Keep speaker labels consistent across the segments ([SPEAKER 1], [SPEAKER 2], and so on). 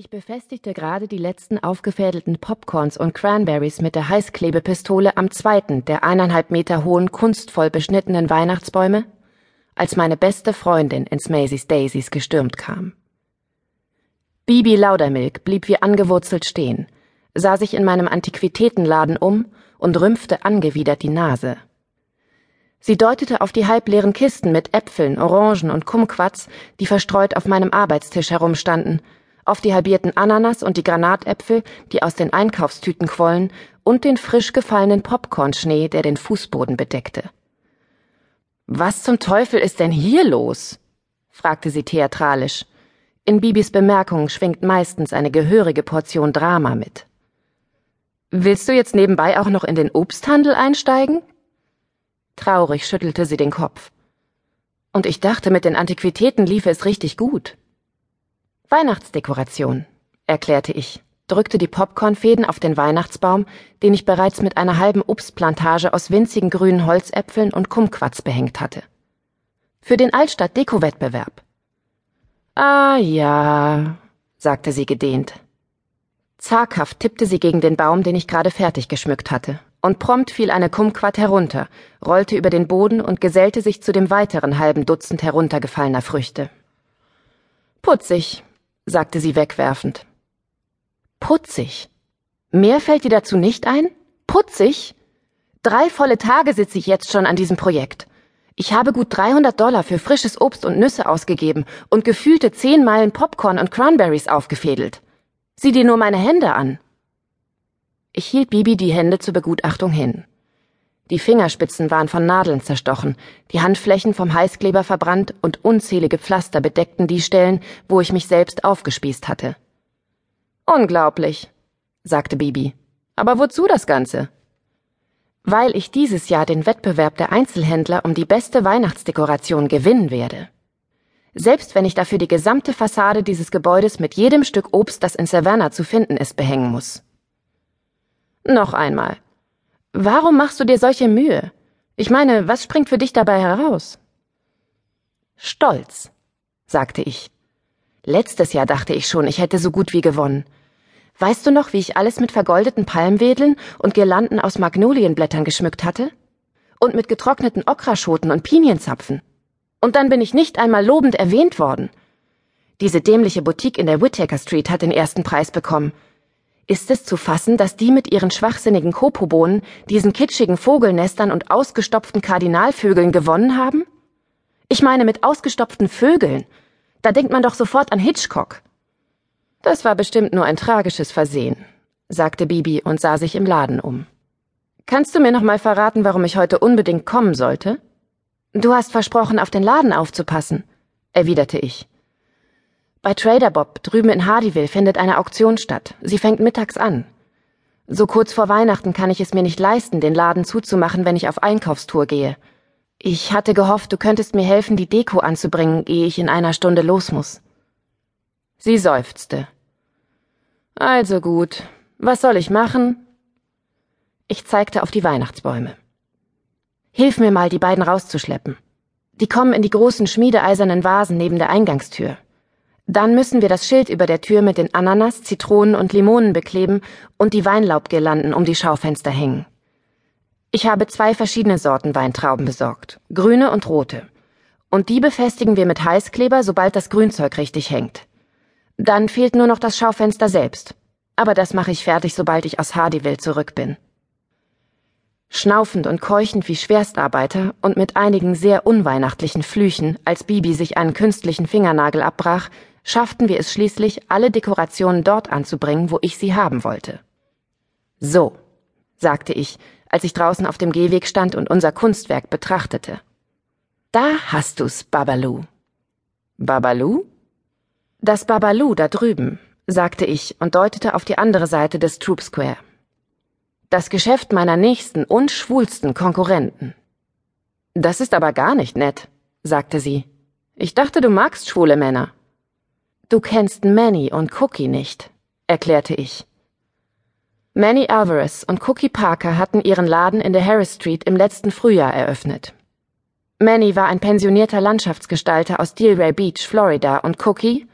[SPEAKER 1] Ich befestigte gerade die letzten aufgefädelten Popcorns und Cranberries mit der Heißklebepistole am zweiten der eineinhalb Meter hohen kunstvoll beschnittenen Weihnachtsbäume, als meine beste Freundin ins Maisie's Daisies gestürmt kam. Bibi Laudermilk blieb wie angewurzelt stehen, sah sich in meinem Antiquitätenladen um und rümpfte angewidert die Nase. Sie deutete auf die halbleeren Kisten mit Äpfeln, Orangen und Kumquats, die verstreut auf meinem Arbeitstisch herumstanden, auf die halbierten Ananas und die Granatäpfel, die aus den Einkaufstüten quollen, und den frisch gefallenen Popcornschnee, der den Fußboden bedeckte. Was zum Teufel ist denn hier los? fragte sie theatralisch. In Bibis Bemerkung schwingt meistens eine gehörige Portion Drama mit. Willst du jetzt nebenbei auch noch in den Obsthandel einsteigen? Traurig schüttelte sie den Kopf. Und ich dachte, mit den Antiquitäten liefe es richtig gut. Weihnachtsdekoration, erklärte ich, drückte die Popcornfäden auf den Weihnachtsbaum, den ich bereits mit einer halben Obstplantage aus winzigen grünen Holzäpfeln und Kumquats behängt hatte. Für den Altstadt-Deko-Wettbewerb. Ah ja, sagte sie gedehnt. Zaghaft tippte sie gegen den Baum, den ich gerade fertig geschmückt hatte, und prompt fiel eine Kumquat herunter, rollte über den Boden und gesellte sich zu dem weiteren halben Dutzend heruntergefallener Früchte. Putzig, sagte sie wegwerfend. Putzig. Mehr fällt dir dazu nicht ein? Putzig? Drei volle Tage sitze ich jetzt schon an diesem Projekt. Ich habe gut 300 Dollar für frisches Obst und Nüsse ausgegeben und gefühlte zehn Meilen Popcorn und Cranberries aufgefädelt. Sieh dir nur meine Hände an. Ich hielt Bibi die Hände zur Begutachtung hin. Die Fingerspitzen waren von Nadeln zerstochen, die Handflächen vom Heißkleber verbrannt und unzählige Pflaster bedeckten die Stellen, wo ich mich selbst aufgespießt hatte. Unglaublich, sagte Bibi. Aber wozu das Ganze? Weil ich dieses Jahr den Wettbewerb der Einzelhändler um die beste Weihnachtsdekoration gewinnen werde. Selbst wenn ich dafür die gesamte Fassade dieses Gebäudes mit jedem Stück Obst, das in Savannah zu finden ist, behängen muss. Noch einmal. Warum machst du dir solche Mühe? Ich meine, was springt für dich dabei heraus? Stolz, sagte ich. Letztes Jahr dachte ich schon, ich hätte so gut wie gewonnen. Weißt du noch, wie ich alles mit vergoldeten Palmwedeln und Girlanden aus Magnolienblättern geschmückt hatte? Und mit getrockneten Okraschoten und Pinienzapfen. Und dann bin ich nicht einmal lobend erwähnt worden. Diese dämliche Boutique in der Whittaker Street hat den ersten Preis bekommen. Ist es zu fassen, dass die mit ihren schwachsinnigen Kopobohnen, diesen kitschigen Vogelnestern und ausgestopften Kardinalvögeln gewonnen haben? Ich meine mit ausgestopften Vögeln. Da denkt man doch sofort an Hitchcock. Das war bestimmt nur ein tragisches Versehen, sagte Bibi und sah sich im Laden um. Kannst du mir noch mal verraten, warum ich heute unbedingt kommen sollte? Du hast versprochen, auf den Laden aufzupassen, erwiderte ich. Bei Trader Bob drüben in Hardyville findet eine Auktion statt. Sie fängt mittags an. So kurz vor Weihnachten kann ich es mir nicht leisten, den Laden zuzumachen, wenn ich auf Einkaufstour gehe. Ich hatte gehofft, du könntest mir helfen, die Deko anzubringen, ehe ich in einer Stunde los muss. Sie seufzte. Also gut. Was soll ich machen? Ich zeigte auf die Weihnachtsbäume. Hilf mir mal, die beiden rauszuschleppen. Die kommen in die großen schmiedeeisernen Vasen neben der Eingangstür. Dann müssen wir das Schild über der Tür mit den Ananas, Zitronen und Limonen bekleben und die Weinlaubgirlanden um die Schaufenster hängen. Ich habe zwei verschiedene Sorten Weintrauben besorgt, grüne und rote. Und die befestigen wir mit Heißkleber, sobald das Grünzeug richtig hängt. Dann fehlt nur noch das Schaufenster selbst. Aber das mache ich fertig, sobald ich aus Hardyville zurück bin. Schnaufend und keuchend wie Schwerstarbeiter und mit einigen sehr unweihnachtlichen Flüchen, als Bibi sich einen künstlichen Fingernagel abbrach, schafften wir es schließlich, alle Dekorationen dort anzubringen, wo ich sie haben wollte. So, sagte ich, als ich draußen auf dem Gehweg stand und unser Kunstwerk betrachtete. Da hast du's, Babalu. Babalu? Das Babalu da drüben, sagte ich und deutete auf die andere Seite des Troop Square. Das Geschäft meiner nächsten und schwulsten Konkurrenten. Das ist aber gar nicht nett, sagte sie. Ich dachte, du magst schwule Männer. Du kennst Manny und Cookie nicht, erklärte ich. Manny Alvarez und Cookie Parker hatten ihren Laden in der Harris Street im letzten Frühjahr eröffnet. Manny war ein pensionierter Landschaftsgestalter aus Delray Beach, Florida, und Cookie,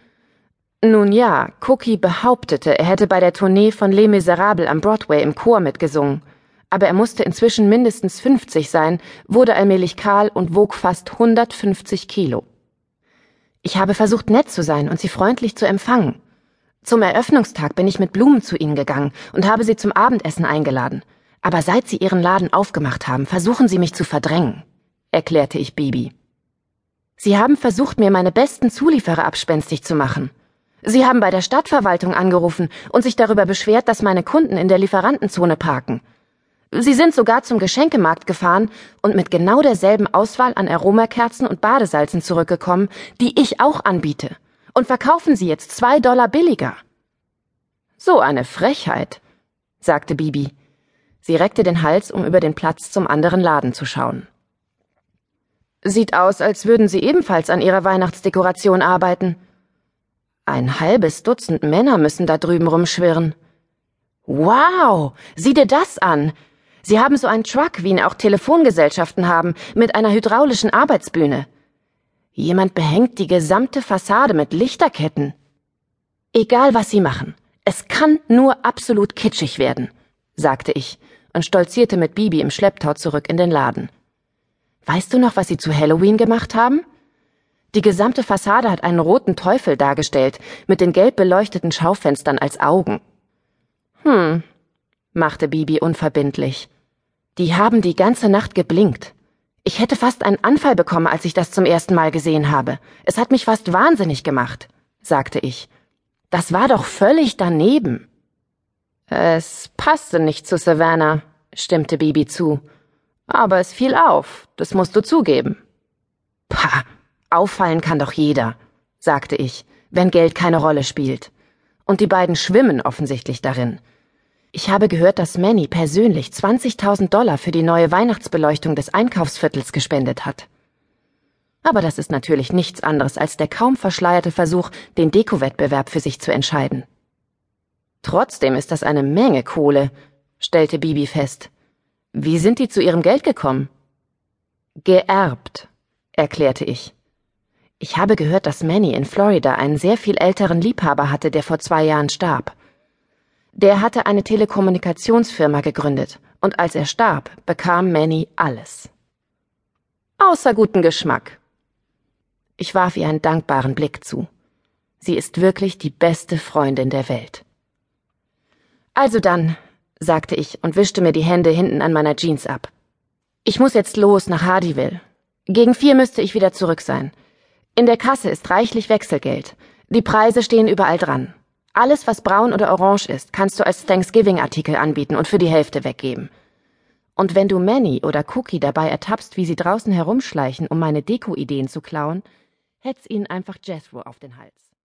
[SPEAKER 1] Nun ja, Cookie behauptete, er hätte bei der Tournee von Les Miserables am Broadway im Chor mitgesungen. Aber er musste inzwischen mindestens 50 sein, wurde allmählich kahl und wog fast 150 Kilo. Ich habe versucht, nett zu sein und sie freundlich zu empfangen. Zum Eröffnungstag bin ich mit Blumen zu ihnen gegangen und habe sie zum Abendessen eingeladen. Aber seit sie ihren Laden aufgemacht haben, versuchen sie mich zu verdrängen, erklärte ich Bibi. Sie haben versucht, mir meine besten Zulieferer abspenstig zu machen. Sie haben bei der Stadtverwaltung angerufen und sich darüber beschwert, dass meine Kunden in der Lieferantenzone parken. Sie sind sogar zum Geschenkemarkt gefahren und mit genau derselben Auswahl an Aromakerzen und Badesalzen zurückgekommen, die ich auch anbiete, und verkaufen sie jetzt zwei Dollar billiger. So eine Frechheit, sagte Bibi. Sie reckte den Hals, um über den Platz zum anderen Laden zu schauen. Sieht aus, als würden Sie ebenfalls an Ihrer Weihnachtsdekoration arbeiten. Ein halbes Dutzend Männer müssen da drüben rumschwirren. Wow, sieh dir das an. Sie haben so einen Truck, wie ihn auch Telefongesellschaften haben, mit einer hydraulischen Arbeitsbühne. Jemand behängt die gesamte Fassade mit Lichterketten. Egal, was Sie machen, es kann nur absolut kitschig werden, sagte ich und stolzierte mit Bibi im Schlepptau zurück in den Laden. Weißt du noch, was Sie zu Halloween gemacht haben? Die gesamte Fassade hat einen roten Teufel dargestellt, mit den gelb beleuchteten Schaufenstern als Augen. Hm, machte Bibi unverbindlich. Die haben die ganze Nacht geblinkt. Ich hätte fast einen Anfall bekommen, als ich das zum ersten Mal gesehen habe. Es hat mich fast wahnsinnig gemacht, sagte ich. Das war doch völlig daneben. Es passte nicht zu Savannah, stimmte Bibi zu. Aber es fiel auf, das musst du zugeben. Pah, Auffallen kann doch jeder, sagte ich, wenn Geld keine Rolle spielt. Und die beiden schwimmen offensichtlich darin. Ich habe gehört, dass Manny persönlich 20.000 Dollar für die neue Weihnachtsbeleuchtung des Einkaufsviertels gespendet hat. Aber das ist natürlich nichts anderes als der kaum verschleierte Versuch, den Dekowettbewerb für sich zu entscheiden. Trotzdem ist das eine Menge Kohle, stellte Bibi fest. Wie sind die zu ihrem Geld gekommen? Geerbt, erklärte ich. Ich habe gehört, dass Manny in Florida einen sehr viel älteren Liebhaber hatte, der vor zwei Jahren starb. Der hatte eine Telekommunikationsfirma gegründet, und als er starb, bekam Manny alles. Außer guten Geschmack. Ich warf ihr einen dankbaren Blick zu. Sie ist wirklich die beste Freundin der Welt. Also dann, sagte ich und wischte mir die Hände hinten an meiner Jeans ab. Ich muss jetzt los nach Hardyville. Gegen vier müsste ich wieder zurück sein. In der Kasse ist reichlich Wechselgeld. Die Preise stehen überall dran. Alles, was braun oder orange ist, kannst du als Thanksgiving-Artikel anbieten und für die Hälfte weggeben. Und wenn du Manny oder Cookie dabei ertappst, wie sie draußen herumschleichen, um meine Deko-Ideen zu klauen, hetz ihnen einfach Jethro auf den Hals.